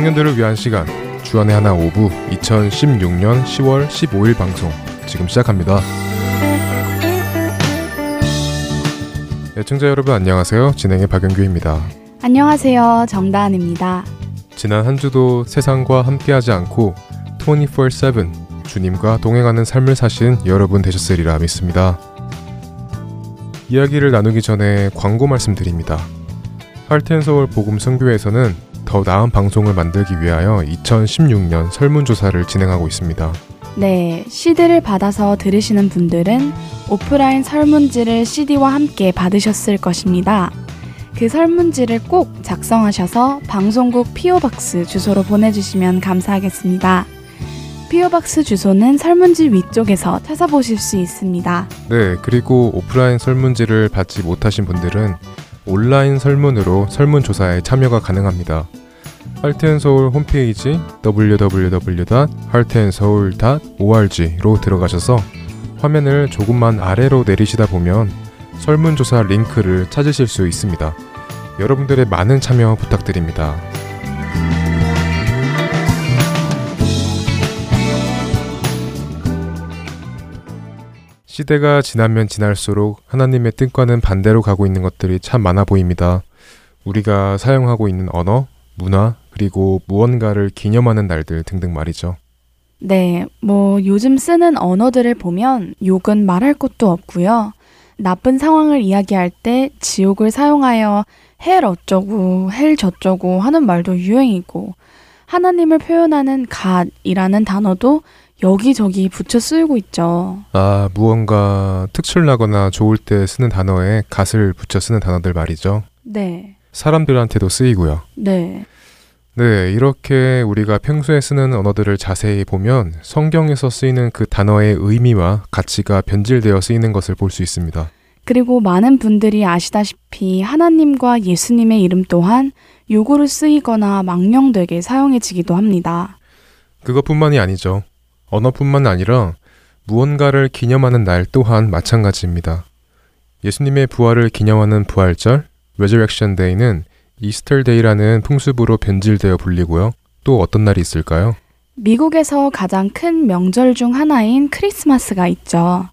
청년들을 위한 시간 주안의 하나 오부 2016년 10월 15일 방송 지금 시작합니다. 애청자 여러분 안녕하세요. 진행의 박영규입니다. 안녕하세요. 정다은입니다. 지난 한 주도 세상과 함께하지 않고 24/7 주님과 동행하는 삶을 사신 여러분 되셨으리라 믿습니다. 이야기를 나누기 전에 광고 말씀드립니다. 할텐서울 복음 선교회에서는 더 나은 방송을 만들기 위하여 2016년 설문조사를 진행하고 있습니다. 네, CD를 받아서 들으시는 분들은 오프라인 설문지를 CD와 함께 받으셨을 것입니다. 그 설문지를 꼭 작성하셔서 방송국 PO박스 주소로 보내주시면 감사하겠습니다. PO박스 주소는 설문지 위쪽에서 찾아보실 수 있습니다. 네, 그리고 오프라인 설문지를 받지 못하신 분들은 온라인 설문으로 설문조사에 참여가 가능합니다. 할트앤서울 홈페이지 www.heartandseoul.org로 들어가셔서 화면을 조금만 아래로 내리시다 보면 설문조사 링크를 찾으실 수 있습니다. 여러분들의 많은 참여 부탁드립니다. 시대가 지나면 지날수록 하나님의 뜻과는 반대로 가고 있는 것들이 참 많아 보입니다. 우리가 사용하고 있는 언어, 문화, 그리고 무언가를 기념하는 날들 등등 말이죠. 네, 뭐 요즘 쓰는 언어들을 보면 욕은 말할 것도 없고요. 나쁜 상황을 이야기할 때 지옥을 사용하여 hell 어쩌고 hell 저쩌고 하는 말도 유행이고 하나님을 표현하는 God이라는 단어도 여기저기 붙여 쓰이고 있죠. 아, 무언가 특출나거나 좋을 때 쓰는 단어에 갓을 붙여 쓰는 단어들 말이죠. 네. 사람들한테도 쓰이고요. 네. 네, 이렇게 우리가 평소에 쓰는 언어들을 자세히 보면 성경에서 쓰이는 그 단어의 의미와 가치가 변질되어 쓰이는 것을 볼 수 있습니다. 그리고 많은 분들이 아시다시피 하나님과 예수님의 이름 또한 요구를 쓰이거나 망령되게 사용해지기도 합니다. 그것뿐만이 아니죠. 언어뿐만 아니라 무언가를 기념하는 날 또한 마찬가지입니다. 예수님의 부활을 기념하는 부활절, Resurrection Day는 Easter Day라는 풍습으로 변질되어 불리고요. 또 어떤 날이 있을까요? 미국에서 가장 큰 명절 중 하나인 크리스마스가 있죠.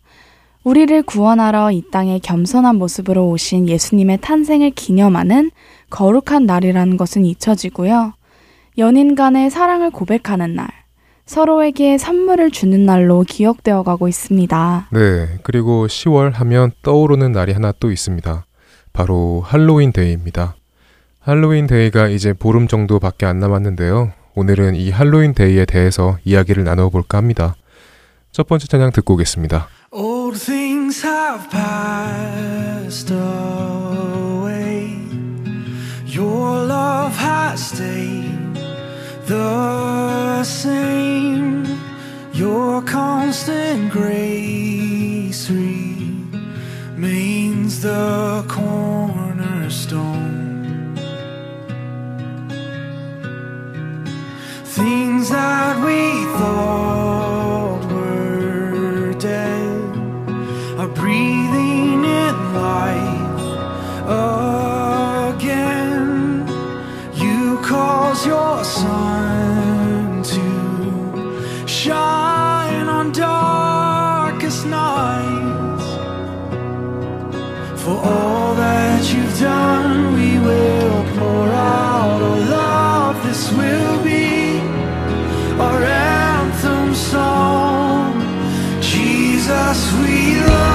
우리를 구원하러 이 땅에 겸손한 모습으로 오신 예수님의 탄생을 기념하는 거룩한 날이라는 것은 잊혀지고요. 연인 간의 사랑을 고백하는 날, 서로에게 선물을 주는 날로 기억되어 가고 있습니다. 네, 그리고 10월 하면 떠오르는 날이 하나 또 있습니다. 바로 할로윈 데이입니다. 할로윈 데이가 이제 보름 정도밖에 안 남았는데요. 오늘은 이 할로윈 데이에 대해서 이야기를 나눠볼까 합니다. 첫 번째 찬양 듣고 오겠습니다. Old things have passed away. Your love has stayed the same. Your constant grace remains the cornerstone. Things that we thought were dead are breathing in life again. You cause your to shine on darkest nights. For all that you've done, we will pour out our love. This will be our anthem song. Jesus, we love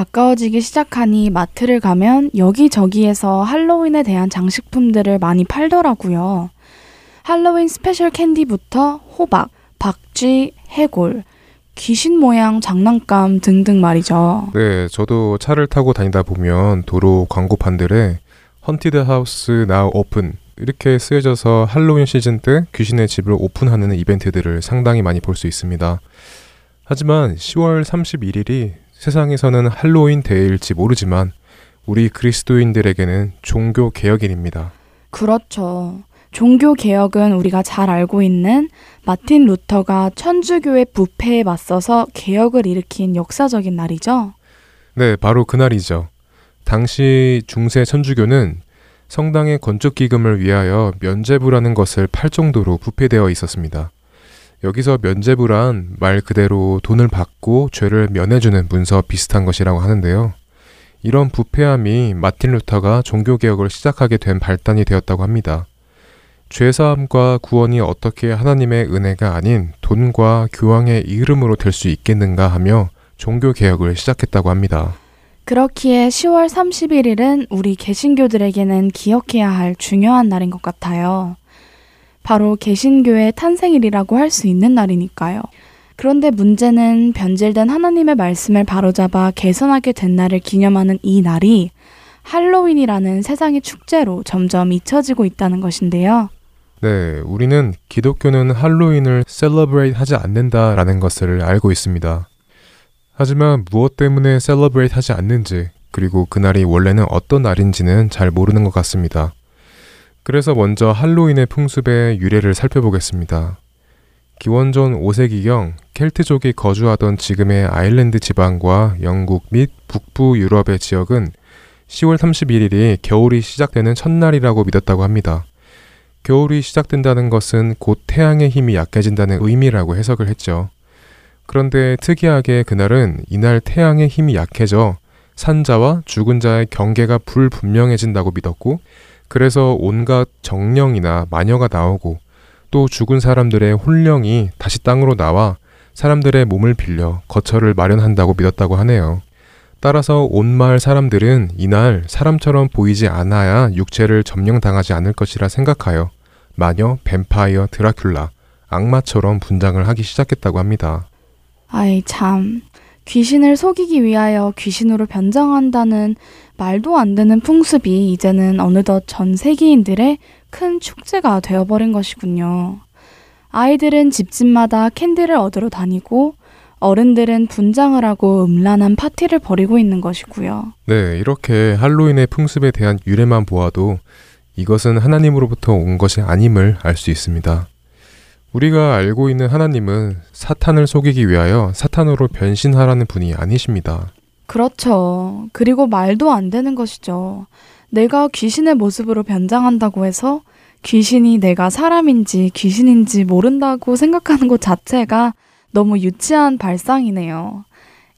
가까워지기 시작하니 마트를 가면 여기저기에서 할로윈에 대한 장식품들을 많이 팔더라고요. 할로윈 special 캔디부터 호박, 박쥐, 해골, 귀신 모양 장난감 등등 말이죠. 네, 저도 차를 타고 다니다 보면 도로 광고판들에 Haunted House Now Open 이렇게 쓰여져서 할로윈 시즌 때 귀신의 집을 오픈하는 이벤트들을 상당히 많이 볼 수 있습니다. 하지만 10월 31일이 세상에서는 할로윈 데이일지 모르지만 우리 그리스도인들에게는 종교 개혁일입니다. 그렇죠. 종교 개혁은 우리가 잘 알고 있는 마틴 루터가 천주교의 부패에 맞서서 개혁을 일으킨 역사적인 날이죠. 네, 바로 그날이죠. 당시 중세 천주교는 성당의 건축 기금을 위하여 면제부라는 것을 팔 정도로 부패되어 있었습니다. 여기서 면제부란 말 그대로 돈을 받고 죄를 면해주는 문서 비슷한 것이라고 하는데요. 이런 부패함이 마틴 루터가 종교개혁을 시작하게 된 발단이 되었다고 합니다. 죄사함과 구원이 어떻게 하나님의 은혜가 아닌 돈과 교황의 이름으로 될 수 있겠는가 하며 종교개혁을 시작했다고 합니다. 그렇기에 10월 31일은 우리 개신교들에게는 기억해야 할 중요한 날인 것 같아요. 바로 개신교의 탄생일이라고 할 수 있는 날이니까요. 그런데 문제는 변질된 하나님의 말씀을 바로잡아 개선하게 된 날을 기념하는 이 날이 할로윈이라는 세상의 축제로 점점 잊혀지고 있다는 것인데요. 네, 우리는 기독교는 할로윈을 celebrate 하지 않는다라는 것을 알고 있습니다. 하지만 무엇 때문에 celebrate 하지 않는지, 그리고 그날이 원래는 어떤 날인지는 잘 모르는 것 같습니다. 그래서 먼저 할로윈의 풍습의 유래를 살펴보겠습니다. 기원전 5세기경 켈트족이 거주하던 지금의 아일랜드 지방과 영국 및 북부 유럽의 지역은 10월 31일이 겨울이 시작되는 첫날이라고 믿었다고 합니다. 겨울이 시작된다는 것은 곧 태양의 힘이 약해진다는 의미라고 해석을 했죠. 그런데 특이하게 그날은 이날 태양의 힘이 약해져 산자와 죽은 자의 경계가 불분명해진다고 믿었고, 그래서 온갖 정령이나 마녀가 나오고 또 죽은 사람들의 혼령이 다시 땅으로 나와 사람들의 몸을 빌려 거처를 마련한다고 믿었다고 하네요. 따라서 온 마을 사람들은 이날 사람처럼 보이지 않아야 육체를 점령당하지 않을 것이라 생각하여 마녀, 뱀파이어, 드라큘라, 악마처럼 분장을 하기 시작했다고 합니다. 아이 참 귀신을 속이기 위하여 귀신으로 변장한다는 말도 안 되는 풍습이 이제는 어느덧 전 세계인들의 큰 축제가 되어버린 것이군요. 아이들은 집집마다 캔디를 얻으러 다니고 어른들은 분장을 하고 음란한 파티를 벌이고 있는 것이고요. 네, 이렇게 할로윈의 풍습에 대한 유래만 보아도 이것은 하나님으로부터 온 것이 아님을 알 수 있습니다. 우리가 알고 있는 하나님은 사탄을 속이기 위하여 사탄으로 변신하라는 분이 아니십니다. 그렇죠. 그리고 말도 안 되는 것이죠. 내가 귀신의 모습으로 변장한다고 해서 귀신이 내가 사람인지 귀신인지 모른다고 생각하는 것 자체가 너무 유치한 발상이네요.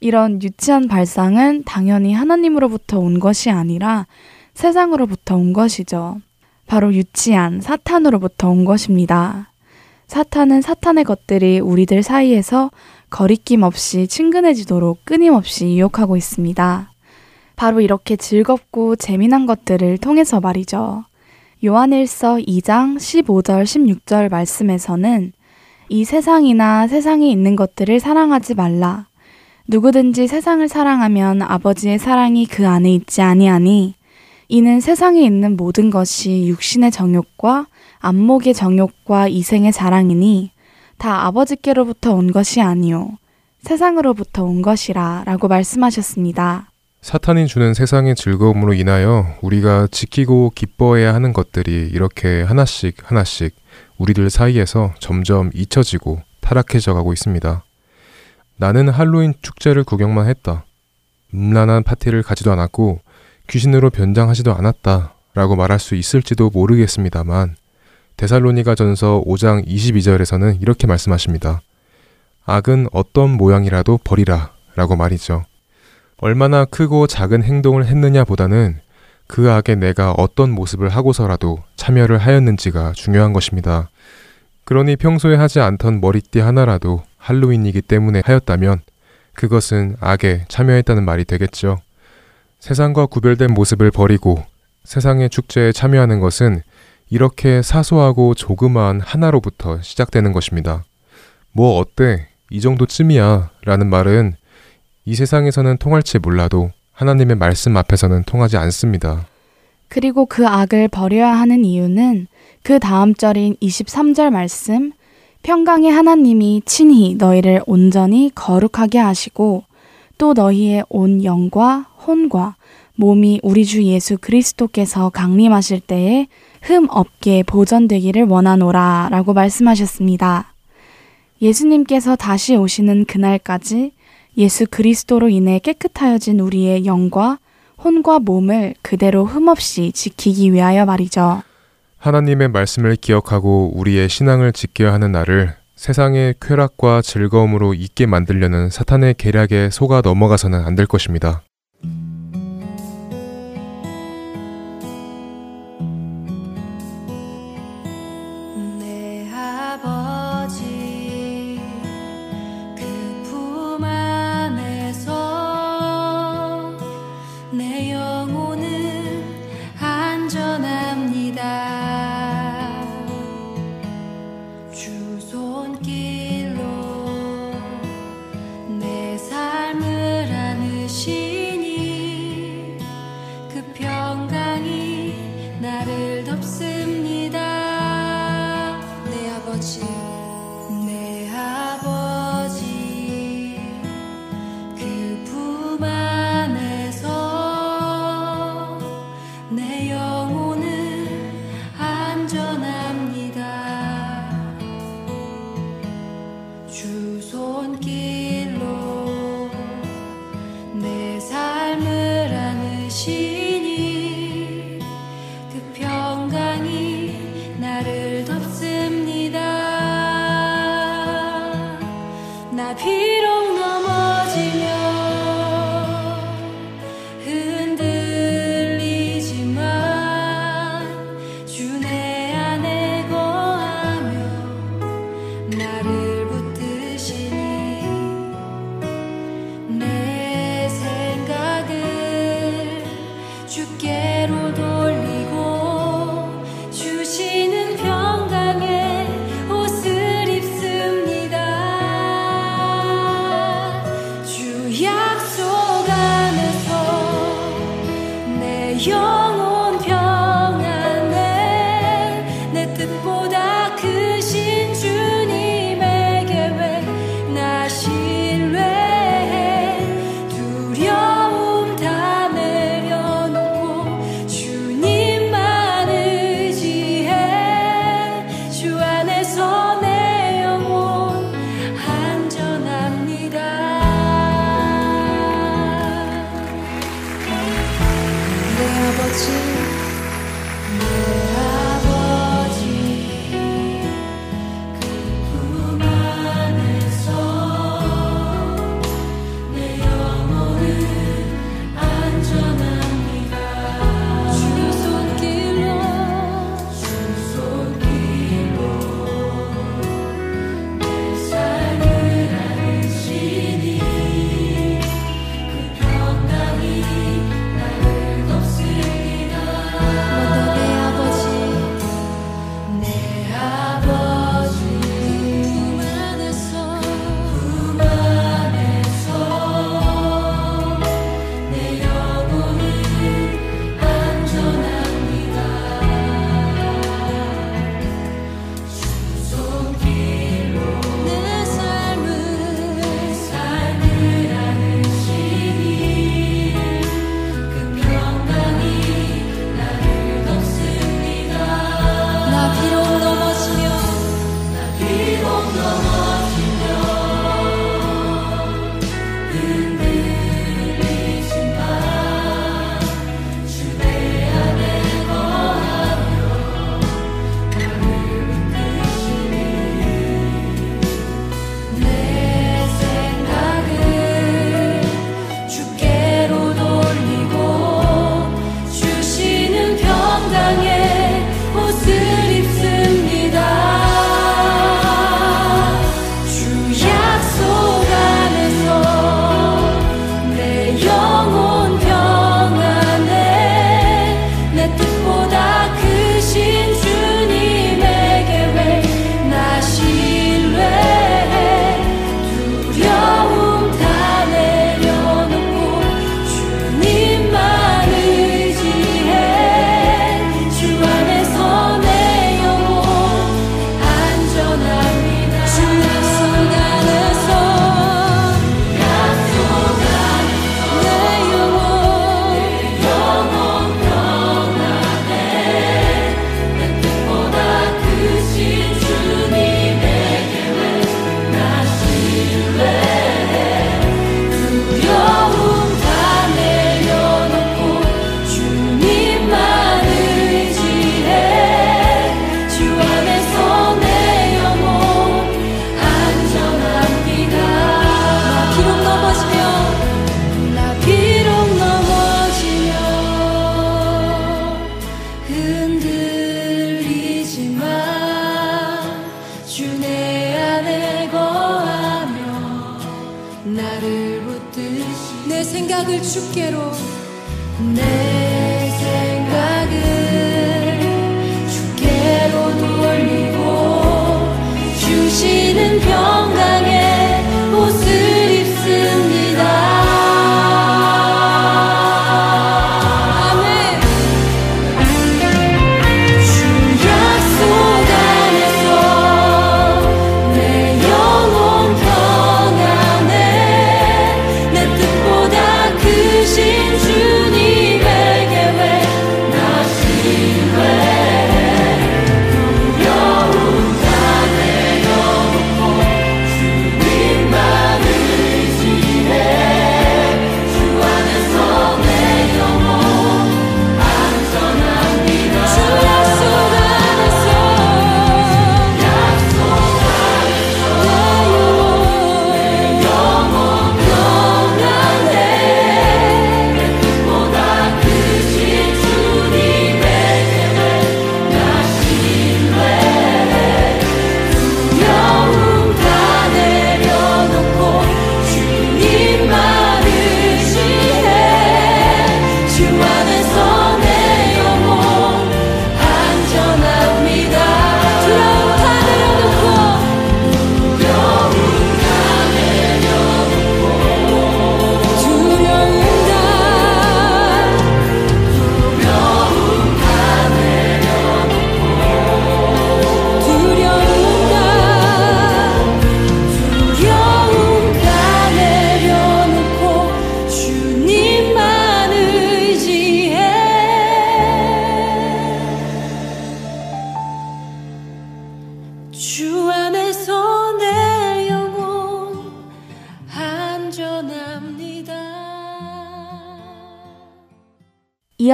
이런 유치한 발상은 당연히 하나님으로부터 온 것이 아니라 세상으로부터 온 것이죠. 바로 유치한 사탄으로부터 온 것입니다. 사탄은 사탄의 것들이 우리들 사이에서 거리낌 없이 친근해지도록 끊임없이 유혹하고 있습니다. 바로 이렇게 즐겁고 재미난 것들을 통해서 말이죠. 요한일서 2장 15절 16절 말씀에서는 이 세상이나 세상에 있는 것들을 사랑하지 말라. 누구든지 세상을 사랑하면 아버지의 사랑이 그 안에 있지 아니하니 이는 세상에 있는 모든 것이 육신의 정욕과 안목의 정욕과 이생의 자랑이니 다 아버지께로부터 온 것이 아니요 세상으로부터 온 것이라 라고 말씀하셨습니다. 사탄이 주는 세상의 즐거움으로 인하여 우리가 지키고 기뻐해야 하는 것들이 이렇게 하나씩 하나씩 우리들 사이에서 점점 잊혀지고 타락해져 가고 있습니다. 나는 할로윈 축제를 구경만 했다. 음란한 파티를 가지도 않았고 귀신으로 변장하지도 않았다. 라고 말할 수 있을지도 모르겠습니다만 데살로니가 전서 5장 22절에서는 이렇게 말씀하십니다. 악은 어떤 모양이라도 버리라. 라고 말이죠. 얼마나 크고 작은 행동을 했느냐 보다는 그 악에 내가 어떤 모습을 하고서라도 참여를 하였는지가 중요한 것입니다. 그러니 평소에 하지 않던 머리띠 하나라도 할로윈이기 때문에 하였다면 그것은 악에 참여했다는 말이 되겠죠. 세상과 구별된 모습을 버리고 세상의 축제에 참여하는 것은 이렇게 사소하고 조그마한 하나로부터 시작되는 것입니다. 뭐 어때? 이 정도쯤이야. 라는 말은 이 세상에서는 통할지 몰라도 하나님의 말씀 앞에서는 통하지 않습니다. 그리고 그 악을 버려야 하는 이유는 그 다음 절인 23절 말씀, 평강의 하나님이 친히 너희를 온전히 거룩하게 하시고 또 너희의 온 영과 혼과 몸이 우리 주 예수 그리스도께서 강림하실 때에 흠 없게 보존되기를 원하노라 라고 말씀하셨습니다. 예수님께서 다시 오시는 그날까지 예수 그리스도로 인해 깨끗하여진 우리의 영과 혼과 몸을 그대로 흠없이 지키기 위하여 말이죠. 하나님의 말씀을 기억하고 우리의 신앙을 지켜야 하는 나를 세상의 쾌락과 즐거움으로 잊게 만들려는 사탄의 계략에 속아 넘어가서는 안 될 것입니다.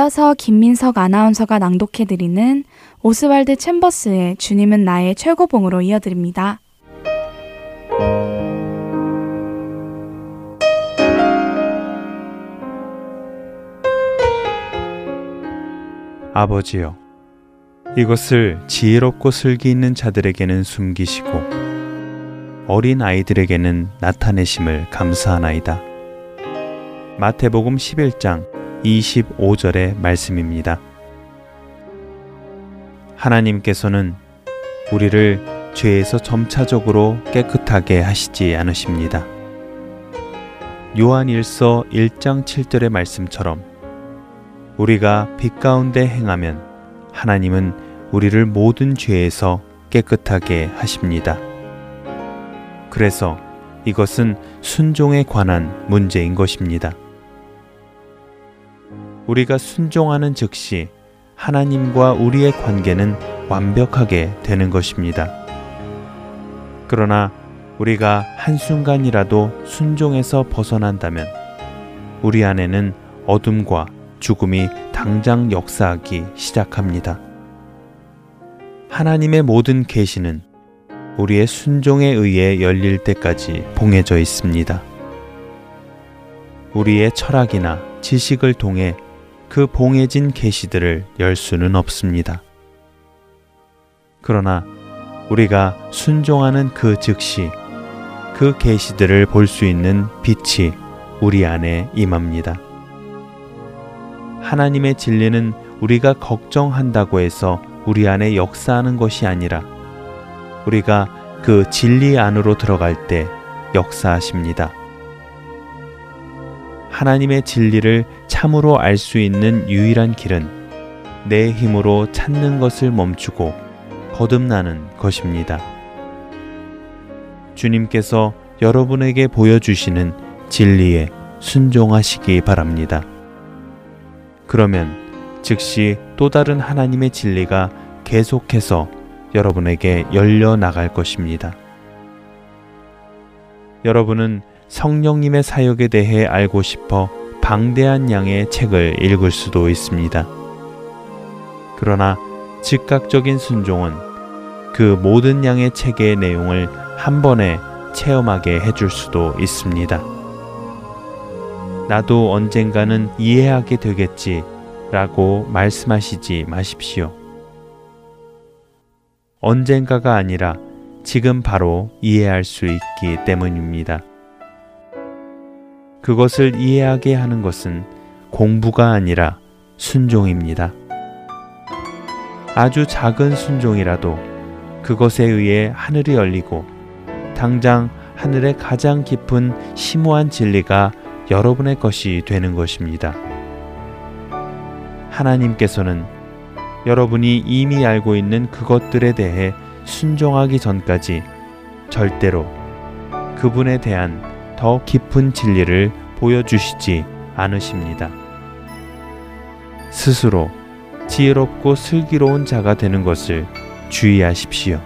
이어서 김민석 아나운서가 낭독해드리는 오스왈드 챔버스의 주님은 나의 최고봉으로 이어드립니다. 아버지여, 이것을 지혜롭고 슬기 있는 자들에게는 숨기시고 어린 아이들에게는 나타내심을 감사하나이다. 마태복음 11장 25절의 말씀입니다. 하나님께서는 우리를 죄에서 점차적으로 깨끗하게 하시지 않으십니다. 요한 1서 1장 7절의 말씀처럼 우리가 빛 가운데 행하면 하나님은 우리를 모든 죄에서 깨끗하게 하십니다. 그래서 이것은 순종에 관한 문제인 것입니다. 우리가 순종하는 즉시 하나님과 우리의 관계는 완벽하게 되는 것입니다. 그러나 우리가 한순간이라도 순종에서 벗어난다면 우리 안에는 어둠과 죽음이 당장 역사하기 시작합니다. 하나님의 모든 계시는 우리의 순종에 의해 열릴 때까지 봉해져 있습니다. 우리의 철학이나 지식을 통해 그 봉해진 계시들을 열 수는 없습니다. 그러나 우리가 순종하는 그 즉시 그 계시들을 볼 수 있는 빛이 우리 안에 임합니다. 하나님의 진리는 우리가 걱정한다고 해서 우리 안에 역사하는 것이 아니라 우리가 그 진리 안으로 들어갈 때 역사하십니다. 하나님의 진리를 참으로 알 수 있는 유일한 길은 내 힘으로 찾는 것을 멈추고 거듭나는 것입니다. 주님께서 여러분에게 보여주시는 진리에 순종하시기 바랍니다. 그러면 즉시 또 다른 하나님의 진리가 계속해서 여러분에게 열려 나갈 것입니다. 여러분은 성령님의 사역에 대해 알고 싶어 방대한 양의 책을 읽을 수도 있습니다. 그러나 즉각적인 순종은 그 모든 양의 책의 내용을 한 번에 체험하게 해줄 수도 있습니다. 나도 언젠가는 이해하게 되겠지 라고 말씀하시지 마십시오. 언젠가가 아니라 지금 바로 이해할 수 있기 때문입니다. 그것을 이해하게 하는 것은 공부가 아니라 순종입니다. 아주 작은 순종이라도 그것에 의해 하늘이 열리고 당장 하늘의 가장 깊은 심오한 진리가 여러분의 것이 되는 것입니다. 하나님께서는 여러분이 이미 알고 있는 그것들에 대해 순종하기 전까지 절대로 그분에 대한 더 깊은 진리를 보여주시지 않으십니다. 스스로 지혜롭고 슬기로운 자가 되는 것을 주의하십시오.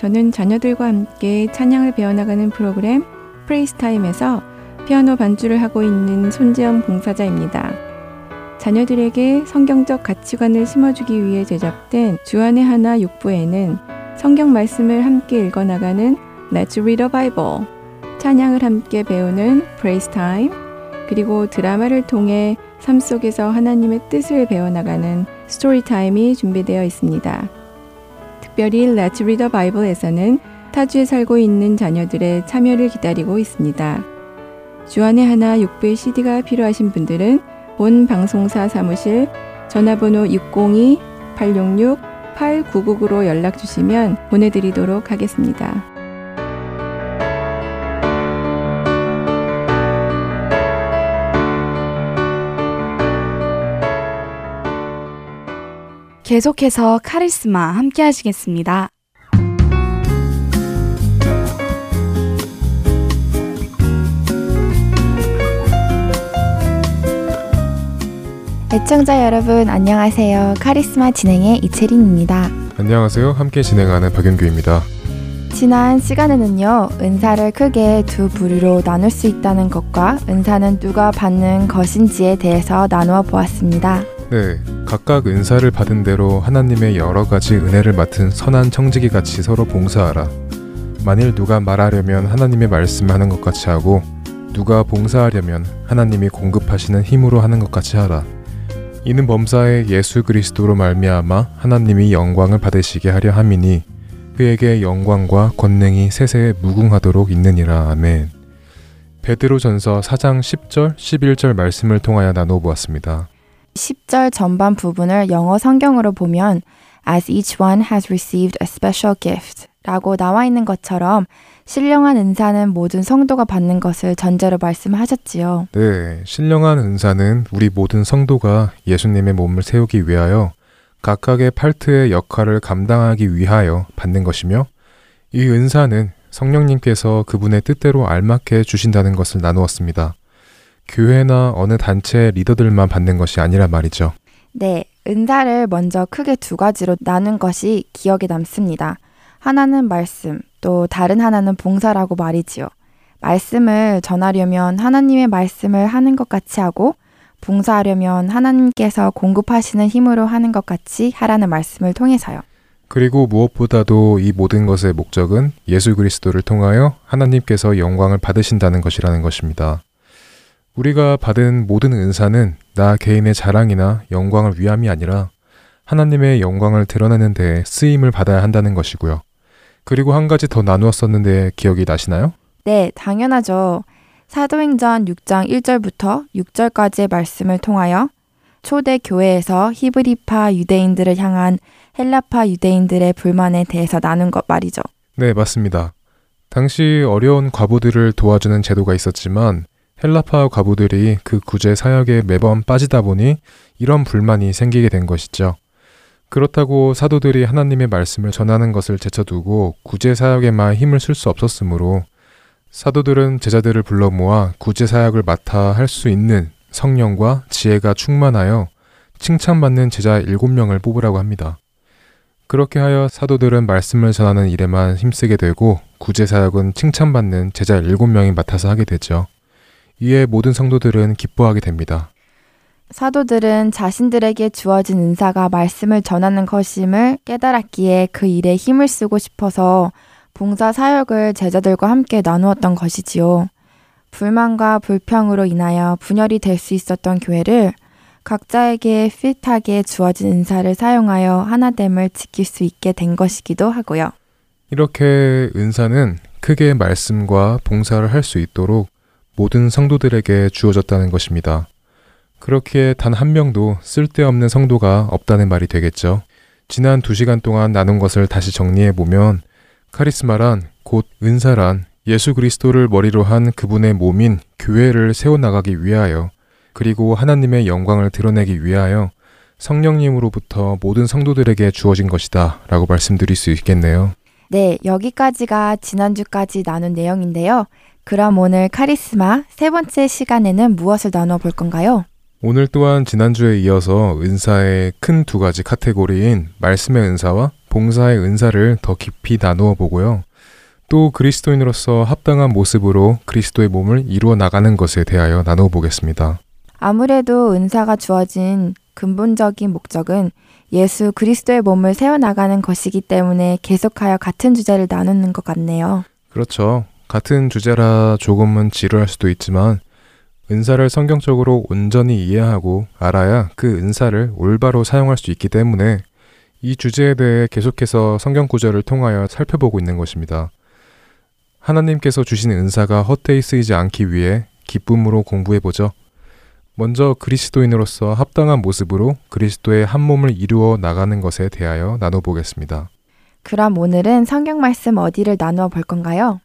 저는 자녀들과 함께 찬양을 배워나가는 프로그램 Praise Time에서 피아노 반주를 하고 있는 손재현 봉사자입니다. 자녀들에게 성경적 가치관을 심어주기 위해 제작된 주안의 하나 6부에는 성경 말씀을 함께 읽어나가는 Let's Read a Bible, 찬양을 함께 배우는 Praise Time, 그리고 드라마를 통해 삶 속에서 하나님의 뜻을 배워나가는 Story Time이 준비되어 있습니다. 특별히 Let's Read a Bible에서는 타주에 살고 있는 자녀들의 참여를 기다리고 있습니다. 주안의 하나 6부의 CD가 필요하신 분들은 본 방송사 사무실 전화번호 602-866-8999로 연락 주시면 보내드리도록 하겠습니다. 계속해서 카리스마 함께 하시겠습니다. 애청자 여러분 안녕하세요. 카리스마 진행의 이채린입니다. 안녕하세요. 함께 진행하는 박윤규입니다. 지난 시간에는요, 은사를 크게 두 부류로 나눌 수 있다는 것과 은사는 누가 받는 것인지에 대해서 나누어 보았습니다. 네, 각각 은사를 받은 대로 하나님의 여러 가지 은혜를 맡은 선한 청지기 같이 서로 봉사하라. 만일 누가 말하려면 하나님의 말씀을 하는 것 같이 하고 누가 봉사하려면 하나님이 공급하시는 힘으로 하는 것 같이 하라. 이는 범사에 예수 그리스도로 말미암아 하나님이 영광을 받으시게 하려 함이니 그에게 영광과 권능이 세세에 무궁하도록 있느니라. 아멘. 베드로전서 4장 10절, 11절 말씀을 통하여 나눠 보았습니다. 10절 전반 부분을 영어 성경으로 보면 As each one has received a special gift 라고 나와 있는 것처럼 신령한 은사는 모든 성도가 받는 것을 전제로 말씀하셨지요. 네, 신령한 은사는 우리 모든 성도가 예수님의 몸을 세우기 위하여 각각의 팔트의 역할을 감당하기 위하여 받는 것이며 이 은사는 성령님께서 그분의 뜻대로 알맞게 주신다는 것을 나누었습니다. 교회나 어느 단체의 리더들만 받는 것이 아니라 말이죠. 네, 은사를 먼저 크게 두 가지로 나눈 것이 기억에 남습니다. 하나는 말씀, 또 다른 하나는 봉사라고 말이지요. 말씀을 전하려면 하나님의 말씀을 하는 것 같이 하고, 봉사하려면 하나님께서 공급하시는 힘으로 하는 것 같이 하라는 말씀을 통해서요. 그리고 무엇보다도 이 모든 것의 목적은 예수 그리스도를 통하여 하나님께서 영광을 받으신다는 것이라는 것입니다. 우리가 받은 모든 은사는 나 개인의 자랑이나 영광을 위함이 아니라 하나님의 영광을 드러내는 데 쓰임을 받아야 한다는 것이고요. 그리고 한 가지 더 나누었었는데 기억이 나시나요? 네, 당연하죠. 사도행전 6장 1절부터 6절까지의 말씀을 통하여 초대 교회에서 히브리파 유대인들을 향한 헬라파 유대인들의 불만에 대해서 나눈 것 말이죠. 네, 맞습니다. 당시 어려운 과부들을 도와주는 제도가 있었지만 헬라파 과부들이 그 구제 사역에 매번 빠지다 보니 이런 불만이 생기게 된 것이죠. 그렇다고 사도들이 하나님의 말씀을 전하는 것을 제쳐두고 구제 사역에만 힘을 쓸 수 없었으므로 사도들은 제자들을 불러 모아 구제 사역을 맡아 할 수 있는 성령과 지혜가 충만하여 칭찬받는 제자 일곱 명을 뽑으라고 합니다. 그렇게 하여 사도들은 말씀을 전하는 일에만 힘쓰게 되고 구제 사역은 칭찬받는 제자 일곱 명이 맡아서 하게 되죠. 이에 모든 성도들은 기뻐하게 됩니다. 사도들은 자신들에게 주어진 은사가 말씀을 전하는 것임을 깨달았기에 그 일에 힘을 쓰고 싶어서 봉사 사역을 제자들과 함께 나누었던 것이지요. 불만과 불평으로 인하여 분열이 될 수 있었던 교회를 각자에게 핏하게 주어진 은사를 사용하여 하나됨을 지킬 수 있게 된 것이기도 하고요. 이렇게 은사는 크게 말씀과 봉사를 할 수 있도록 모든 성도들에게 주어졌다는 것입니다. 그렇기에 단 한 명도 쓸데없는 성도가 없다는 말이 되겠죠. 지난 두 시간 동안 나눈 것을 다시 정리해 보면 카리스마란 곧 은사란 예수 그리스도를 머리로 한 그분의 몸인 교회를 세워나가기 위하여 그리고 하나님의 영광을 드러내기 위하여 성령님으로부터 모든 성도들에게 주어진 것이다 라고 말씀드릴 수 있겠네요. 네, 여기까지가 지난주까지 나눈 내용인데요. 그럼 오늘 카리스마 세 번째 시간에는 무엇을 나누어 볼 건가요? 오늘 또한 지난주에 이어서 은사의 큰 두 가지 카테고리인 말씀의 은사와 봉사의 은사를 더 깊이 나누어 보고요. 또 그리스도인으로서 합당한 모습으로 그리스도의 몸을 이루어 나가는 것에 대하여 나누어 보겠습니다. 아무래도 은사가 주어진 근본적인 목적은 예수 그리스도의 몸을 세워나가는 것이기 때문에 계속하여 같은 주제를 나누는 것 같네요. 그렇죠. 같은 주제라 조금은 지루할 수도 있지만 은사를 성경적으로 온전히 이해하고 알아야 그 은사를 올바로 사용할 수 있기 때문에 이 주제에 대해 계속해서 성경 구절을 통하여 살펴보고 있는 것입니다. 하나님께서 주신 은사가 헛되이 쓰이지 않기 위해 기쁨으로 공부해 보죠. 먼저 그리스도인으로서 합당한 모습으로 그리스도의 한 몸을 이루어 나가는 것에 대하여 나눠보겠습니다. 그럼 오늘은 성경 말씀 어디를 나누어 볼 건가요?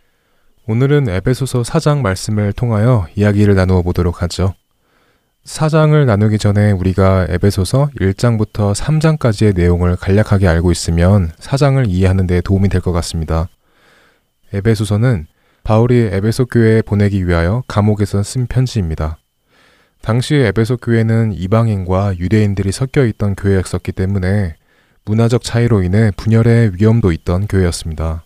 오늘은 에베소서 4장 말씀을 통하여 이야기를 나누어 보도록 하죠. 4장을 나누기 전에 우리가 에베소서 1장부터 3장까지의 내용을 간략하게 알고 있으면 4장을 이해하는 데 도움이 될 것 같습니다. 에베소서는 바울이 에베소 교회에 보내기 위하여 감옥에서 쓴 편지입니다. 당시 에베소 교회는 이방인과 유대인들이 섞여 있던 교회였었기 때문에 문화적 차이로 인해 분열의 위험도 있던 교회였습니다.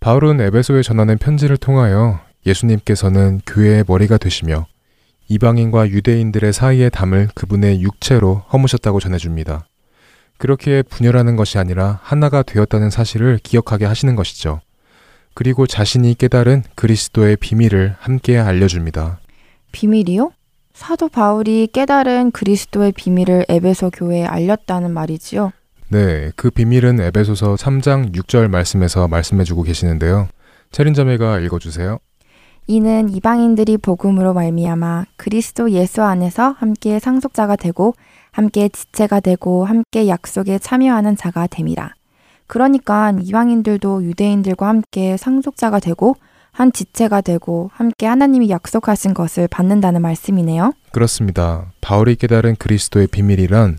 바울은 에베소에 전하는 편지를 통하여 예수님께서는 교회의 머리가 되시며 이방인과 유대인들의 사이의 담을 그분의 육체로 허무셨다고 전해줍니다. 그렇게 분열하는 것이 아니라 하나가 되었다는 사실을 기억하게 하시는 것이죠. 그리고 자신이 깨달은 그리스도의 비밀을 함께 알려줍니다. 비밀이요? 사도 바울이 깨달은 그리스도의 비밀을 에베소 교회에 알렸다는 말이지요. 네, 그 비밀은 에베소서 3장 6절 말씀에서 말씀해주고 계시는데요. 체린 자매가 읽어주세요. 이는 이방인들이 복음으로 말미암아 그리스도 예수 안에서 함께 상속자가 되고 함께 지체가 되고 함께 약속에 참여하는 자가 됨이라. 그러니까 이방인들도 유대인들과 함께 상속자가 되고 한 지체가 되고 함께 하나님이 약속하신 것을 받는다는 말씀이네요. 그렇습니다. 바울이 깨달은 그리스도의 비밀이란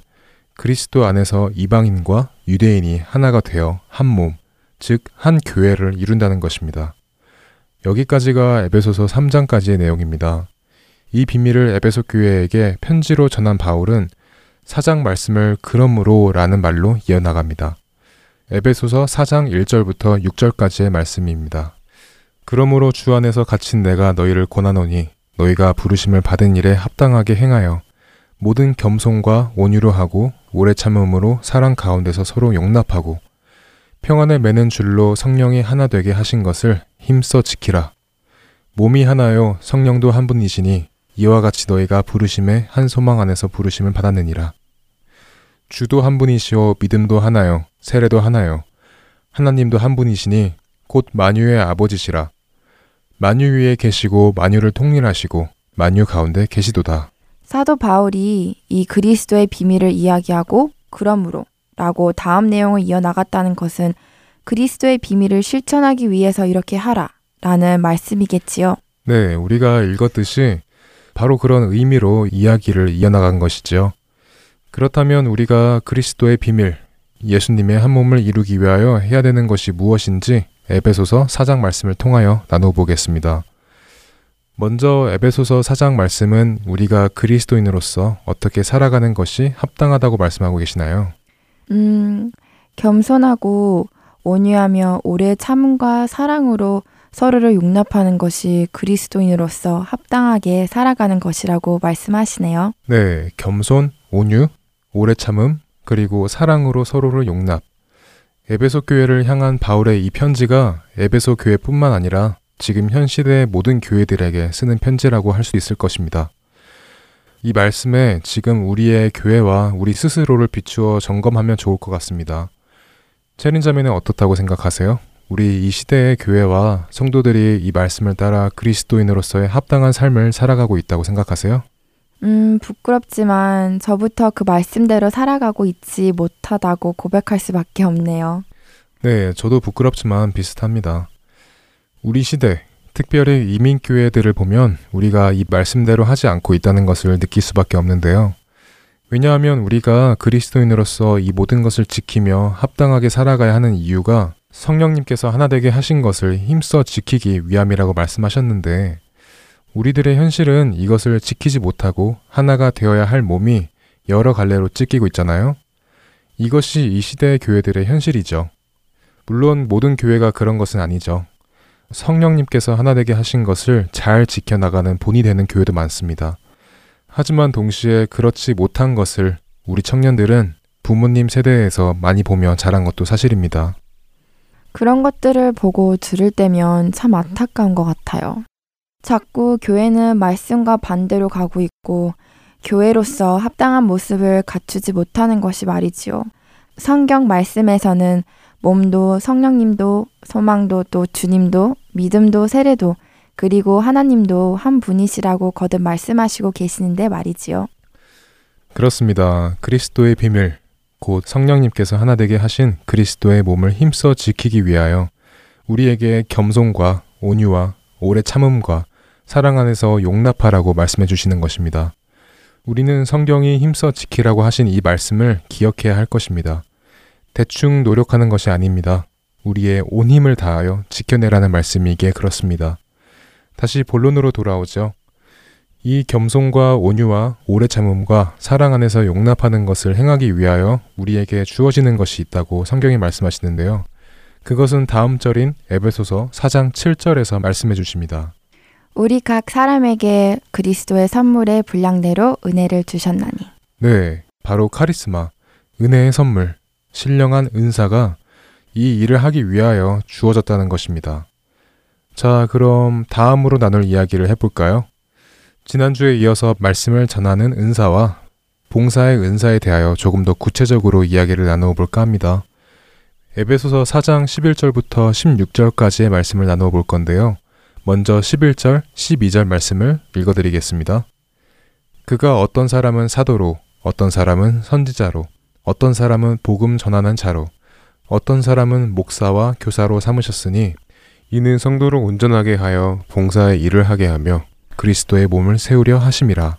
그리스도 안에서 이방인과 유대인이 하나가 되어 한 몸, 즉 한 교회를 이룬다는 것입니다. 여기까지가 에베소서 3장까지의 내용입니다. 이 비밀을 에베소 교회에게 편지로 전한 바울은 사장 말씀을 그러므로 라는 말로 이어나갑니다. 에베소서 4장 1절부터 6절까지의 말씀입니다. 그러므로 주 안에서 갇힌 내가 너희를 권하노니 너희가 부르심을 받은 일에 합당하게 행하여 모든 겸손과 온유로 하고 오래 참음으로 사랑 가운데서 서로 용납하고 평안을 매는 줄로 성령이 하나 되게 하신 것을 힘써 지키라. 몸이 하나요 성령도 한 분이시니 이와 같이 너희가 부르심의 한 소망 안에서 부르심을 받았느니라. 주도 한 분이시오 믿음도 하나요 세례도 하나요 하나님도 한 분이시니 곧 만유의 아버지시라. 만유 위에 계시고 만유를 통일하시고 만유 가운데 계시도다. 사도 바울이 이 그리스도의 비밀을 이야기하고 그러므로 라고 다음 내용을 이어나갔다는 것은 그리스도의 비밀을 실천하기 위해서 이렇게 하라 라는 말씀이겠지요. 네, 우리가 읽었듯이 바로 그런 의미로 이야기를 이어나간 것이지요. 그렇다면 우리가 그리스도의 비밀, 예수님의 한 몸을 이루기 위하여 해야 되는 것이 무엇인지 에베소서 4장 말씀을 통하여 나눠보겠습니다. 먼저 에베소서 4장 말씀은 우리가 그리스도인으로서 어떻게 살아가는 것이 합당하다고 말씀하고 계시나요? 음, 겸손하고 온유하며 오래 참음과 사랑으로 서로를 용납하는 것이 그리스도인으로서 합당하게 살아가는 것이라고 말씀하시네요. 네, 겸손, 온유, 오래 참음, 그리고 사랑으로 서로를 용납. 에베소 교회를 향한 바울의 이 편지가 에베소 교회뿐만 아니라 지금 현 시대의 모든 교회들에게 쓰는 편지라고 할 수 있을 것입니다. 이 말씀에 지금 우리의 교회와 우리 스스로를 비추어 점검하면 좋을 것 같습니다. 체린자매는 어떻다고 생각하세요? 우리 이 시대의 교회와 성도들이 이 말씀을 따라 그리스도인으로서의 합당한 삶을 살아가고 있다고 생각하세요? 음, 부끄럽지만 저부터 그 말씀대로 살아가고 있지 못하다고 고백할 수밖에 없네요. 네, 저도 부끄럽지만 비슷합니다. 우리 시대, 특별히 이민교회들을 보면 우리가 이 말씀대로 하지 않고 있다는 것을 느낄 수밖에 없는데요. 왜냐하면 우리가 그리스도인으로서 이 모든 것을 지키며 합당하게 살아가야 하는 이유가 성령님께서 하나 되게 하신 것을 힘써 지키기 위함이라고 말씀하셨는데 우리들의 현실은 이것을 지키지 못하고 하나가 되어야 할 몸이 여러 갈래로 찢기고 있잖아요. 이것이 이 시대의 교회들의 현실이죠. 물론 모든 교회가 그런 것은 아니죠. 성령님께서 하나 되게 하신 것을 잘 지켜나가는 본이 되는 교회도 많습니다. 하지만 동시에 그렇지 못한 것을 우리 청년들은 부모님 세대에서 많이 보며 자란 것도 사실입니다. 그런 것들을 보고 들을 때면 참 안타까운 것 같아요. 자꾸 교회는 말씀과 반대로 가고 있고 교회로서 합당한 모습을 갖추지 못하는 것이 말이지요. 성경 말씀에서는 몸도 성령님도 소망도 또 주님도 믿음도 세례도 그리고 하나님도 한 분이시라고 거듭 말씀하시고 계시는데 말이지요. 그렇습니다. 그리스도의 비밀, 곧 성령님께서 하나 되게 하신 그리스도의 몸을 힘써 지키기 위하여 우리에게 겸손과 온유와 오래 참음과 사랑 안에서 용납하라고 말씀해 주시는 것입니다. 우리는 성경이 힘써 지키라고 하신 이 말씀을 기억해야 할 것입니다. 대충 노력하는 것이 아닙니다. 우리의 온 힘을 다하여 지켜내라는 말씀이기에 그렇습니다. 다시 본론으로 돌아오죠. 이 겸손과 온유와 오래 참음과 사랑 안에서 용납하는 것을 행하기 위하여 우리에게 주어지는 것이 있다고 성경이 말씀하시는데요. 그것은 다음 절인 에베소서 4장 7절에서 말씀해 주십니다. 우리 각 사람에게 그리스도의 선물의 분량대로 은혜를 주셨나니. 네, 바로 카리스마, 은혜의 선물, 신령한 은사가 이 일을 하기 위하여 주어졌다는 것입니다. 자, 그럼 다음으로 나눌 이야기를 해볼까요? 지난주에 이어서 말씀을 전하는 은사와 봉사의 은사에 대하여 조금 더 구체적으로 이야기를 나누어 볼까 합니다. 에베소서 4장 11절부터 16절까지의 말씀을 나누어 볼 건데요. 먼저 11절, 12절 말씀을 읽어드리겠습니다. 그가 어떤 사람은 사도로, 어떤 사람은 선지자로, 어떤 사람은 복음 전하는 자로, 어떤 사람은 목사와 교사로 삼으셨으니 이는 성도를 온전하게 하여 봉사의 일을 하게 하며 그리스도의 몸을 세우려 하심이라.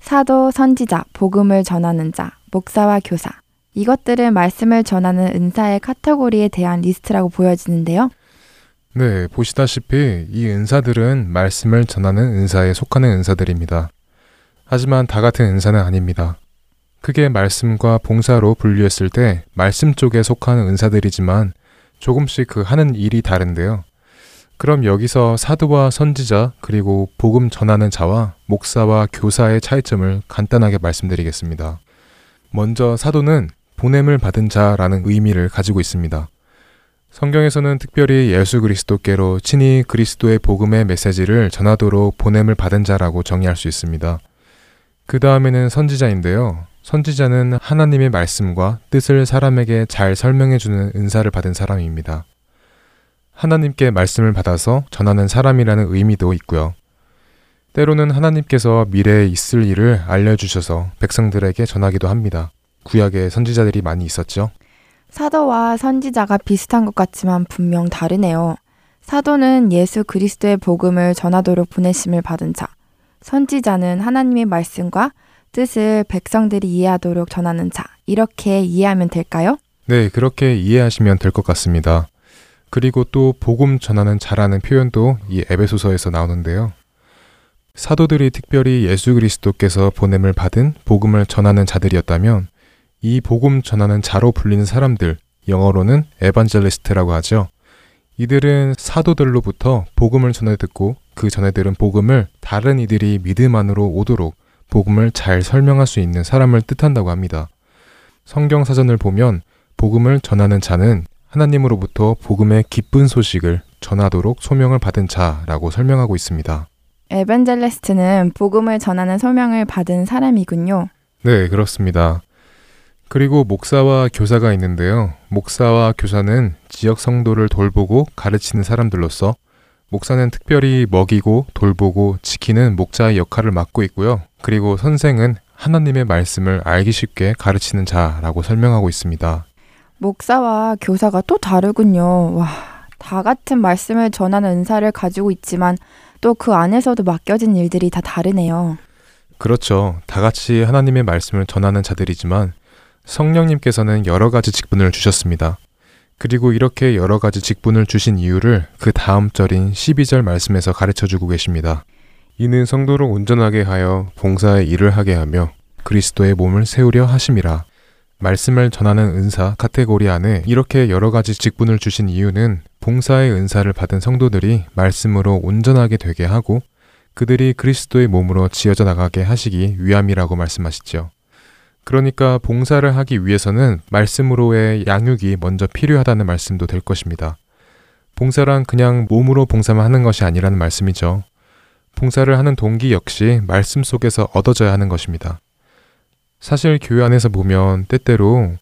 사도, 선지자, 복음을 전하는 자, 목사와 교사. 이것들은 말씀을 전하는 은사의 카테고리에 대한 리스트라고 보여지는데요. 네, 보시다시피 이 은사들은 말씀을 전하는 은사에 속하는 은사들입니다. 하지만 다 같은 은사는 아닙니다. 크게 말씀과 봉사로 분류했을 때 말씀 쪽에 속하는 은사들이지만 조금씩 그 하는 일이 다른데요. 그럼 여기서 사도와 선지자 그리고 복음 전하는 자와 목사와 교사의 차이점을 간단하게 말씀드리겠습니다. 먼저 사도는 보냄을 받은 자라는 의미를 가지고 있습니다. 성경에서는 특별히 예수 그리스도께로 친히 그리스도의 복음의 메시지를 전하도록 보냄을 받은 자라고 정의할 수 있습니다. 그 다음에는 선지자인데요. 선지자는 하나님의 말씀과 뜻을 사람에게 잘 설명해 주는 은사를 받은 사람입니다. 하나님께 말씀을 받아서 전하는 사람이라는 의미도 있고요. 때로는 하나님께서 미래에 있을 일을 알려주셔서 백성들에게 전하기도 합니다. 구약에 선지자들이 많이 있었죠. 사도와 선지자가 비슷한 것 같지만 분명 다르네요. 사도는 예수 그리스도의 복음을 전하도록 보내심을 받은 자. 선지자는 하나님의 말씀과 뜻을 백성들이 이해하도록 전하는 자. 이렇게 이해하면 될까요? 네, 그렇게 이해하시면 될 것 같습니다. 그리고 또 복음 전하는 자라는 표현도 이 에베소서에서 나오는데요. 사도들이 특별히 예수 그리스도께서 보냄을 받은 복음을 전하는 자들이었다면 이 복음 전하는 자로 불리는 사람들, 영어로는 에반젤리스트라고 하죠. 이들은 사도들로부터 복음을 전해 듣고 그 전해 들은 복음을 다른 이들이 믿음 안으로 오도록 복음을 잘 설명할 수 있는 사람을 뜻한다고 합니다. 성경 사전을 보면 복음을 전하는 자는 하나님으로부터 복음의 기쁜 소식을 전하도록 소명을 받은 자라고 설명하고 있습니다. 에벤젤레스트는 복음을 전하는 소명을 받은 사람이군요. 네, 그렇습니다. 그리고 목사와 교사가 있는데요. 목사와 교사는 지역 성도를 돌보고 가르치는 사람들로서 목사는 특별히 먹이고 돌보고 지키는 목자의 역할을 맡고 있고요. 그리고 선생은 하나님의 말씀을 알기 쉽게 가르치는 자라고 설명하고 있습니다. 목사와 교사가 또 다르군요. 와, 다 같은 말씀을 전하는 은사를 가지고 있지만 또 그 안에서도 맡겨진 일들이 다 다르네요. 그렇죠. 다 같이 하나님의 말씀을 전하는 자들이지만 성령님께서는 여러 가지 직분을 주셨습니다. 그리고 이렇게 여러 가지 직분을 주신 이유를 그 다음 절인 12절 말씀에서 가르쳐 주고 계십니다. 이는 성도를 온전하게 하여 봉사의 일을 하게 하며 그리스도의 몸을 세우려 하심이라. 말씀을 전하는 은사 카테고리 안에 이렇게 여러 가지 직분을 주신 이유는 봉사의 은사를 받은 성도들이 말씀으로 온전하게 되게 하고 그들이 그리스도의 몸으로 지어져 나가게 하시기 위함이라고 말씀하시죠. 그러니까 봉사를 하기 위해서는 말씀으로의 양육이 먼저 필요하다는 말씀도 될 것입니다. 봉사란 그냥 몸으로 봉사만 하는 것이 아니라는 말씀이죠. 봉사를 하는 동기 역시 말씀 속에서 얻어져야 하는 것입니다. 사실 교회 안에서 보면 때때로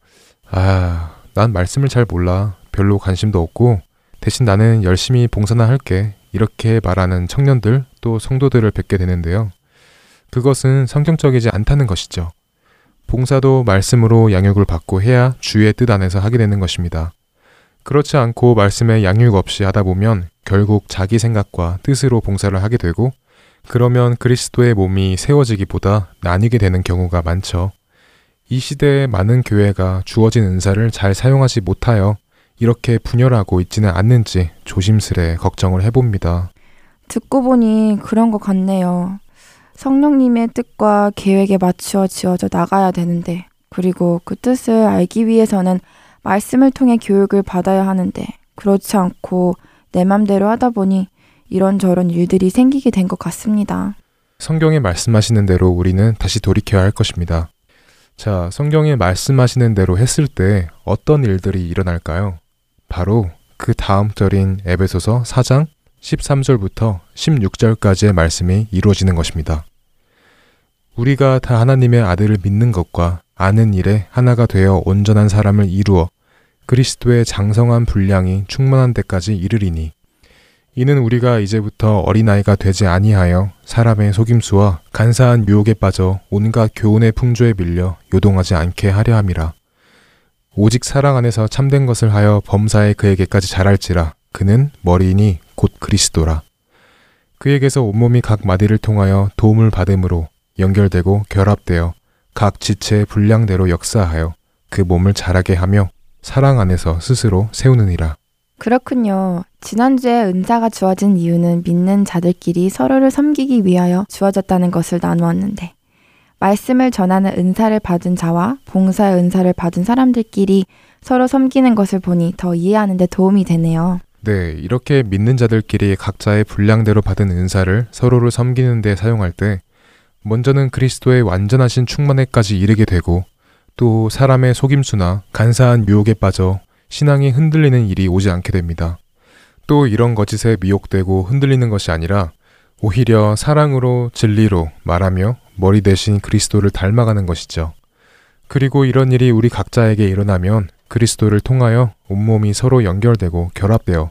아, 난 말씀을 잘 몰라. 별로 관심도 없고 대신 나는 열심히 봉사나 할게. 이렇게 말하는 청년들 또 성도들을 뵙게 되는데요. 그것은 성경적이지 않다는 것이죠. 봉사도 말씀으로 양육을 받고 해야 주의 뜻 안에서 하게 되는 것입니다. 그렇지 않고 말씀에 양육 없이 하다 보면 결국 자기 생각과 뜻으로 봉사를 하게 되고 그러면 그리스도의 몸이 세워지기보다 나뉘게 되는 경우가 많죠. 이 시대의 많은 교회가 주어진 은사를 잘 사용하지 못하여 이렇게 분열하고 있지는 않는지 조심스레 걱정을 해봅니다. 듣고 보니 그런 것 같네요. 성령님의 뜻과 계획에 맞추어 지어져 나가야 되는데, 그리고 그 뜻을 알기 위해서는 말씀을 통해 교육을 받아야 하는데, 그렇지 않고 내 맘대로 하다 보니 이런저런 일들이 생기게 된 것 같습니다. 성경에 말씀하시는 대로 우리는 다시 돌이켜야 할 것입니다. 자, 성경에 말씀하시는 대로 했을 때 어떤 일들이 일어날까요? 바로 그 다음 절인 에베소서 4장 13절부터 16절까지의 말씀이 이루어지는 것입니다. 우리가 다 하나님의 아들을 믿는 것과 아는 일에 하나가 되어 온전한 사람을 이루어 그리스도의 장성한 분량이 충만한 데까지 이르리니 이는 우리가 이제부터 어린아이가 되지 아니하여 사람의 속임수와 간사한 유혹에 빠져 온갖 교훈의 풍조에 밀려 요동하지 않게 하려 함이라. 오직 사랑 안에서 참된 것을 하여 범사에 그에게까지 자랄지라 그는 머리이니 곧 그리스도라. 그에게서 온몸이 각 마디를 통하여 도움을 받음으로 연결되고 결합되어 각 지체의 분량대로 역사하여 그 몸을 자라게 하며 사랑 안에서 스스로 세우느니라. 그렇군요. 지난주에 은사가 주어진 이유는 믿는 자들끼리 서로를 섬기기 위하여 주어졌다는 것을 나누었는데, 말씀을 전하는 은사를 받은 자와 봉사의 은사를 받은 사람들끼리 서로 섬기는 것을 보니 더 이해하는 데 도움이 되네요. 네, 이렇게 믿는 자들끼리 각자의 분량대로 받은 은사를 서로를 섬기는 데 사용할 때 먼저는 그리스도의 완전하신 충만에까지 이르게 되고 또 사람의 속임수나 간사한 유혹에 빠져 신앙이 흔들리는 일이 오지 않게 됩니다. 또 이런 거짓에 미혹되고 흔들리는 것이 아니라 오히려 사랑으로 진리로 말하며 머리 대신 그리스도를 닮아가는 것이죠. 그리고 이런 일이 우리 각자에게 일어나면 그리스도를 통하여 온몸이 서로 연결되고 결합되어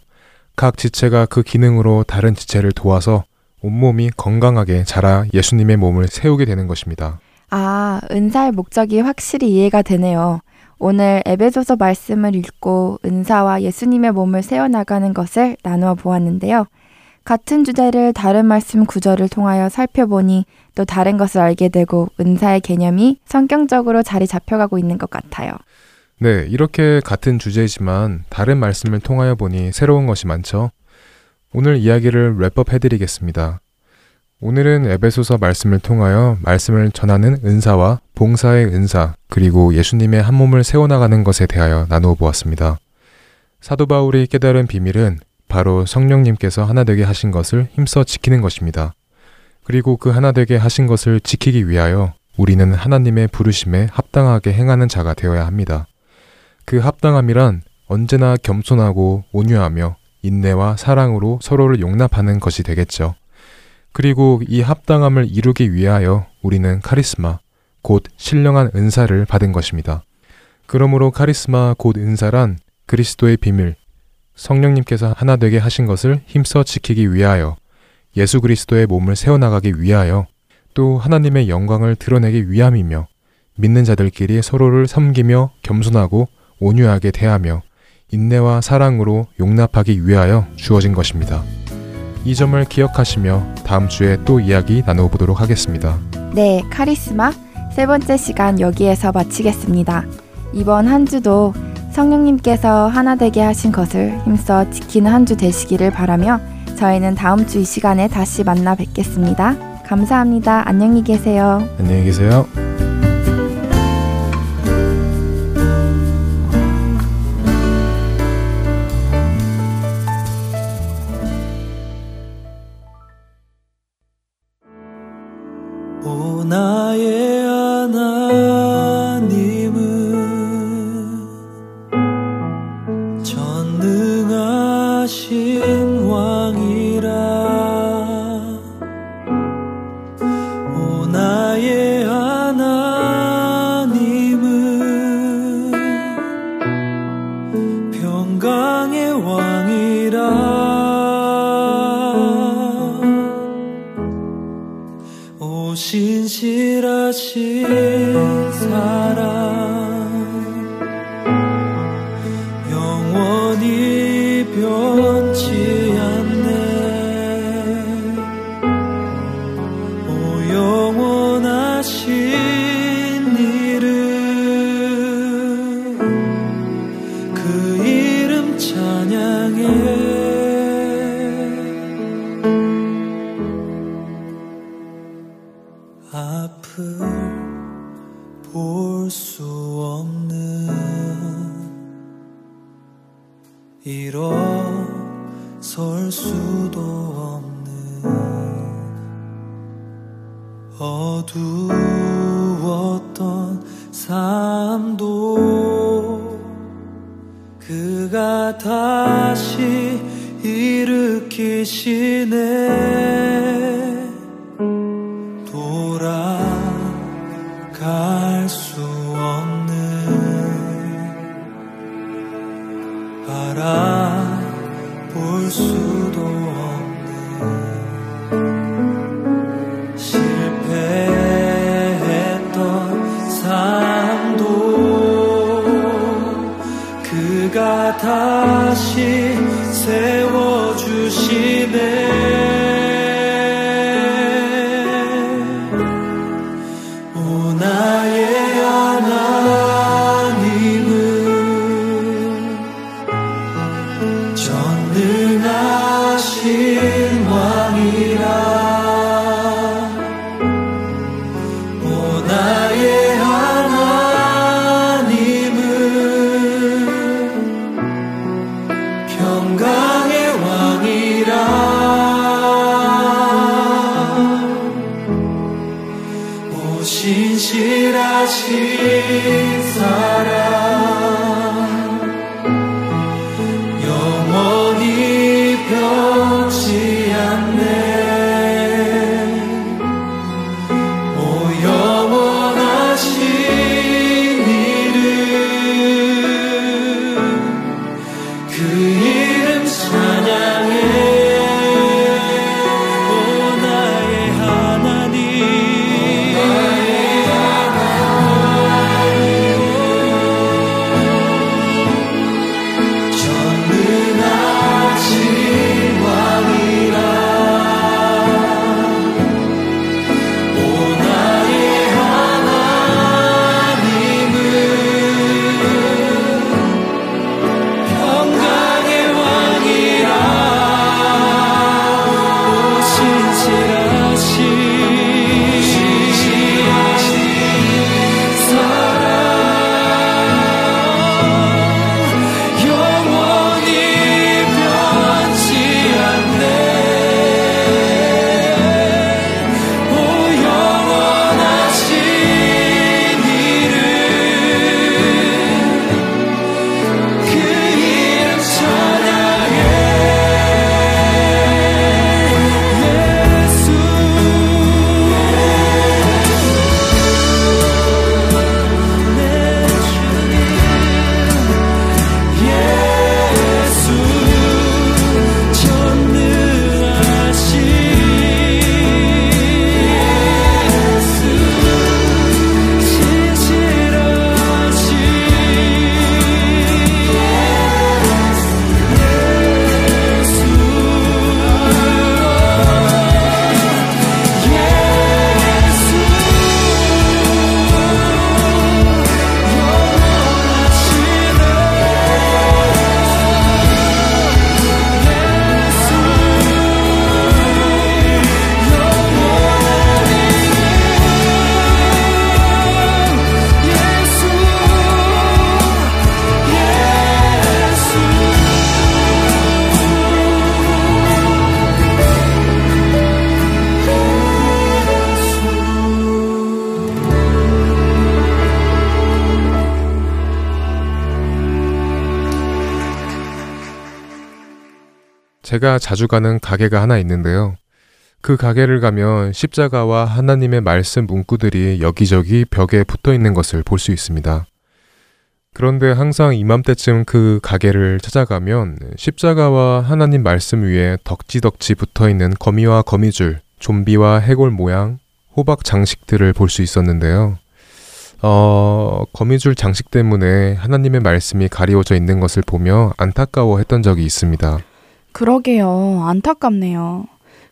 각 지체가 그 기능으로 다른 지체를 도와서 온몸이 건강하게 자라 예수님의 몸을 세우게 되는 것입니다. 아, 은사의 목적이 확실히 이해가 되네요. 오늘 에베소서 말씀을 읽고 은사와 예수님의 몸을 세워나가는 것을 나누어 보았는데요. 같은 주제를 다른 말씀 구절을 통하여 살펴보니 또 다른 것을 알게 되고 은사의 개념이 성경적으로 자리 잡혀가고 있는 것 같아요. 네, 이렇게 같은 주제이지만 다른 말씀을 통하여 보니 새로운 것이 많죠. 오늘 이야기를 랩업 해드리겠습니다. 오늘은 에베소서 말씀을 통하여 말씀을 전하는 은사와 봉사의 은사, 그리고 예수님의 한 몸을 세워나가는 것에 대하여 나누어 보았습니다. 사도 바울이 깨달은 비밀은 바로 성령님께서 하나 되게 하신 것을 힘써 지키는 것입니다. 그리고 그 하나 되게 하신 것을 지키기 위하여 우리는 하나님의 부르심에 합당하게 행하는 자가 되어야 합니다. 그 합당함이란 언제나 겸손하고 온유하며 인내와 사랑으로 서로를 용납하는 것이 되겠죠. 그리고 이 합당함을 이루기 위하여 우리는 카리스마, 곧 신령한 은사를 받은 것입니다. 그러므로 카리스마 곧 은사란 그리스도의 비밀, 성령님께서 하나 되게 하신 것을 힘써 지키기 위하여 예수 그리스도의 몸을 세워나가기 위하여 또 하나님의 영광을 드러내기 위함이며 믿는 자들끼리 서로를 섬기며 겸손하고 온유하게 대하며 인내와 사랑으로 용납하기 위하여 주어진 것입니다. 이 점을 기억하시며 다음 주에 또 이야기 나눠보도록 하겠습니다. 네, 카리스마 세 번째 시간 여기에서 마치겠습니다. 이번 한 주도 성령님께서 하나 되게 하신 것을 힘써 지키는 한 주 되시기를 바라며 저희는 다음 주 이 시간에 다시 만나 뵙겠습니다. 감사합니다. 안녕히 계세요. 안녕히 계세요. 다시 세워 제가 자주 가는 가게가 하나 있는데요. 그 가게를 가면 십자가와 하나님의 말씀 문구들이 여기저기 벽에 붙어 있는 것을 볼 수 있습니다. 그런데 항상 이맘때쯤 그 가게를 찾아가면 십자가와 하나님 말씀 위에 덕지덕지 붙어 있는 거미와 거미줄, 좀비와 해골 모양, 호박 장식들을 볼 수 있었는데요. 어, 거미줄 장식 때문에 하나님의 말씀이 가리워져 있는 것을 보며 안타까워 했던 적이 있습니다. 그러게요. 안타깝네요.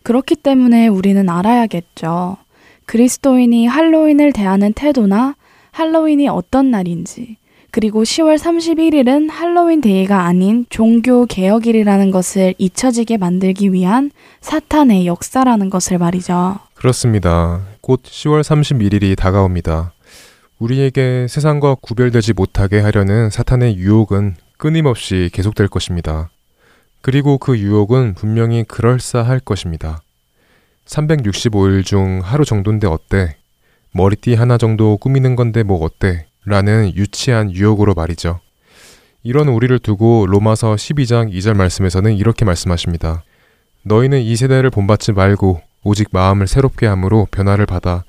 그렇기 때문에 우리는 알아야겠죠. 그리스도인이 할로윈을 대하는 태도나 할로윈이 어떤 날인지, 그리고 10월 31일은 할로윈 데이가 아닌 종교 개혁일이라는 것을 잊혀지게 만들기 위한 사탄의 역사라는 것을 말이죠. 그렇습니다. 곧 10월 31일이 다가옵니다. 우리에게 세상과 구별되지 못하게 하려는 사탄의 유혹은 끊임없이 계속될 것입니다. 그리고 그 유혹은 분명히 그럴싸할 것입니다. 365일 중 하루 정도인데 어때? 머리띠 하나 정도 꾸미는 건데 뭐 어때? 라는 유치한 유혹으로 말이죠. 이런 우리를 두고 로마서 12장 2절 말씀에서는 이렇게 말씀하십니다. 너희는 이 세대를 본받지 말고 오직 마음을 새롭게 함으로 변화를 받아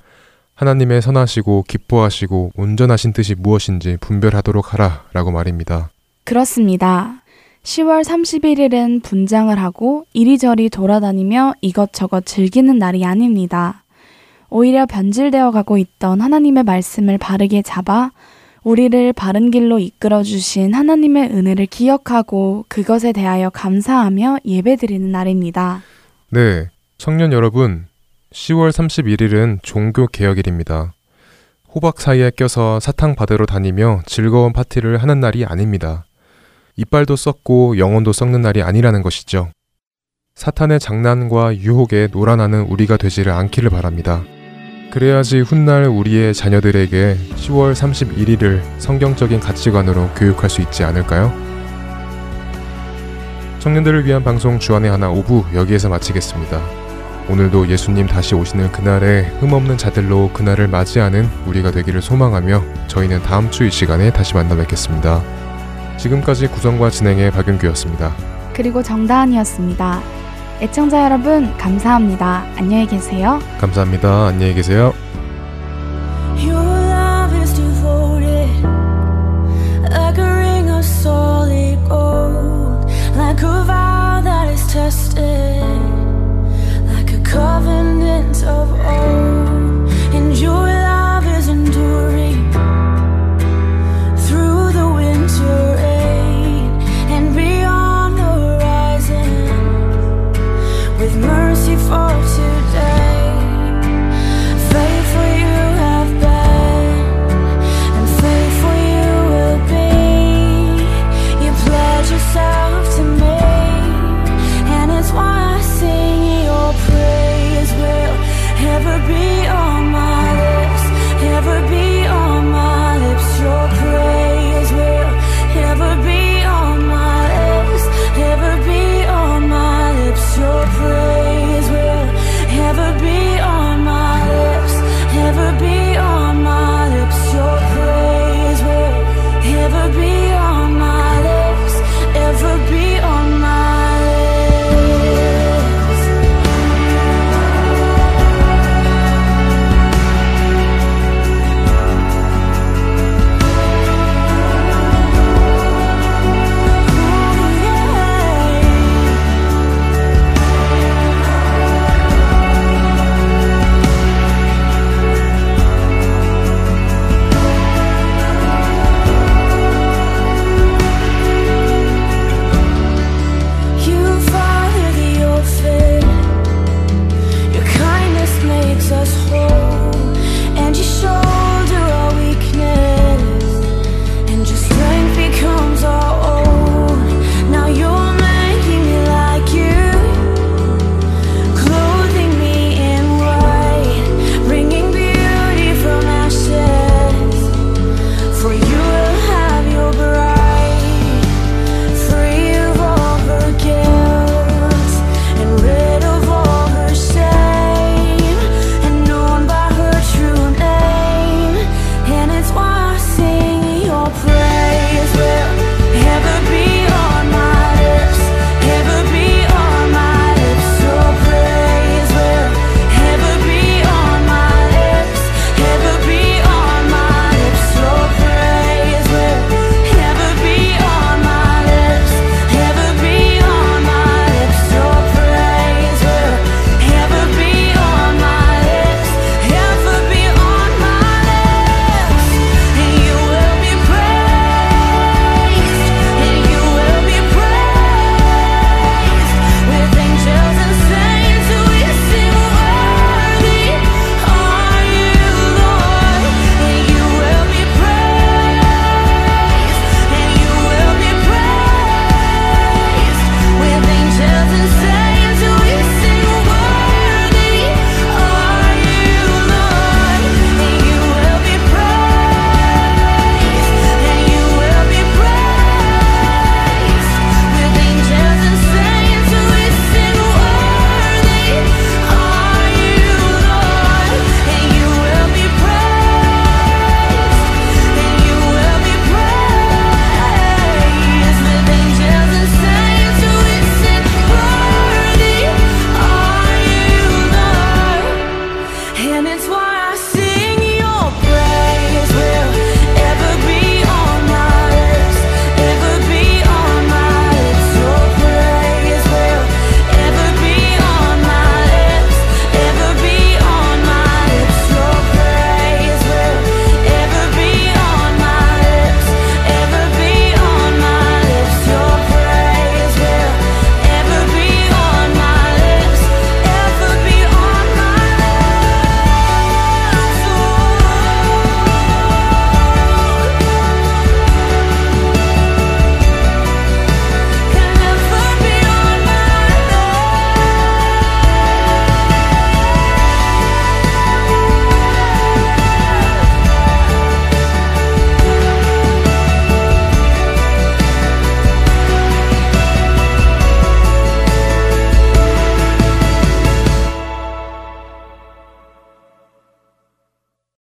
하나님의 선하시고 기뻐하시고 온전하신 뜻이 무엇인지 분별하도록 하라 라고 말입니다. 그렇습니다. 10월 31일은 분장을 하고 이리저리 돌아다니며 이것저것 즐기는 날이 아닙니다. 오히려 변질되어 가고 있던 하나님의 말씀을 바르게 잡아 우리를 바른 길로 이끌어 주신 하나님의 은혜를 기억하고 그것에 대하여 감사하며 예배드리는 날입니다. 네, 청년 여러분, 10월 31일은 종교 개혁일입니다. 호박 사이에 껴서 사탕 받으러 다니며 즐거운 파티를 하는 날이 아닙니다. 이빨도 썩고 영혼도 썩는 날이 아니라는 것이죠. 사탄의 장난과 유혹에 놀아나는 우리가 되지를 않기를 바랍니다. 그래야지 훗날 우리의 자녀들에게 10월 31일을 성경적인 가치관으로 교육할 수 있지 않을까요? 청년들을 위한 방송 주안의 하나 5부 여기에서 마치겠습니다. 오늘도 예수님 다시 오시는 그날에 흠없는 자들로 그날을 맞이하는 우리가 되기를 소망하며 저희는 다음 주 이 시간에 다시 만나 뵙겠습니다. 지금까지 구성과 진행의 박윤규였습니다. 그리고 정다은이었습니다. 애청자 여러분 감사합니다. 안녕히 계세요. 감사합니다. 안녕히 계세요. of old, and you.